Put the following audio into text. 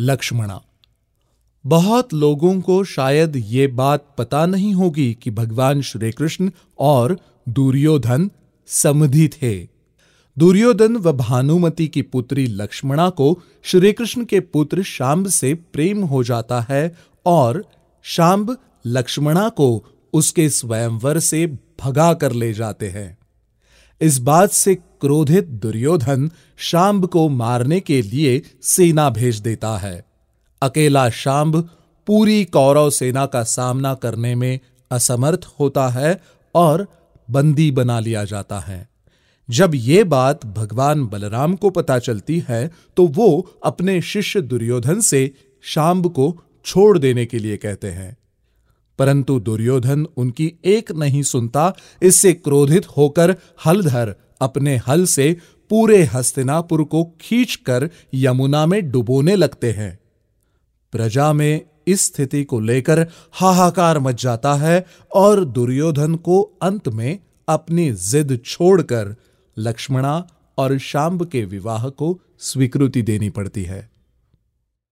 लक्ष्मणा। बहुत लोगों को शायद ये बात पता नहीं होगी कि भगवान श्री कृष्ण और दुर्योधन समधि थे। दुर्योधन व भानुमति की पुत्री लक्ष्मणा को श्री कृष्ण के पुत्र शाम्ब से प्रेम हो जाता है और शाम्ब लक्ष्मणा को उसके स्वयंवर से भगा कर ले जाते हैं। इस बात से क्रोधित दुर्योधन शाम्ब को मारने के लिए सेना भेज देता है। अकेला शाम्ब पूरी कौरव सेना का सामना करने में असमर्थ होता है और बंदी बना लिया जाता है। जब ये बात भगवान बलराम को पता चलती है तो वो अपने शिष्य दुर्योधन से शाम्ब को छोड़ देने के लिए कहते हैं। परंतु दुर्योधन उनकी एक नहीं सुनता, इससे क्रोधित होकर हलधर अपने हल से पूरे हस्तिनापुर को खींचकर यमुना में डुबोने लगते हैं। प्रजा में इस स्थिति को लेकर हाहाकार मच जाता है और दुर्योधन को अंत में अपनी जिद छोड़कर लक्ष्मणा और शांब के विवाह को स्वीकृति देनी पड़ती है।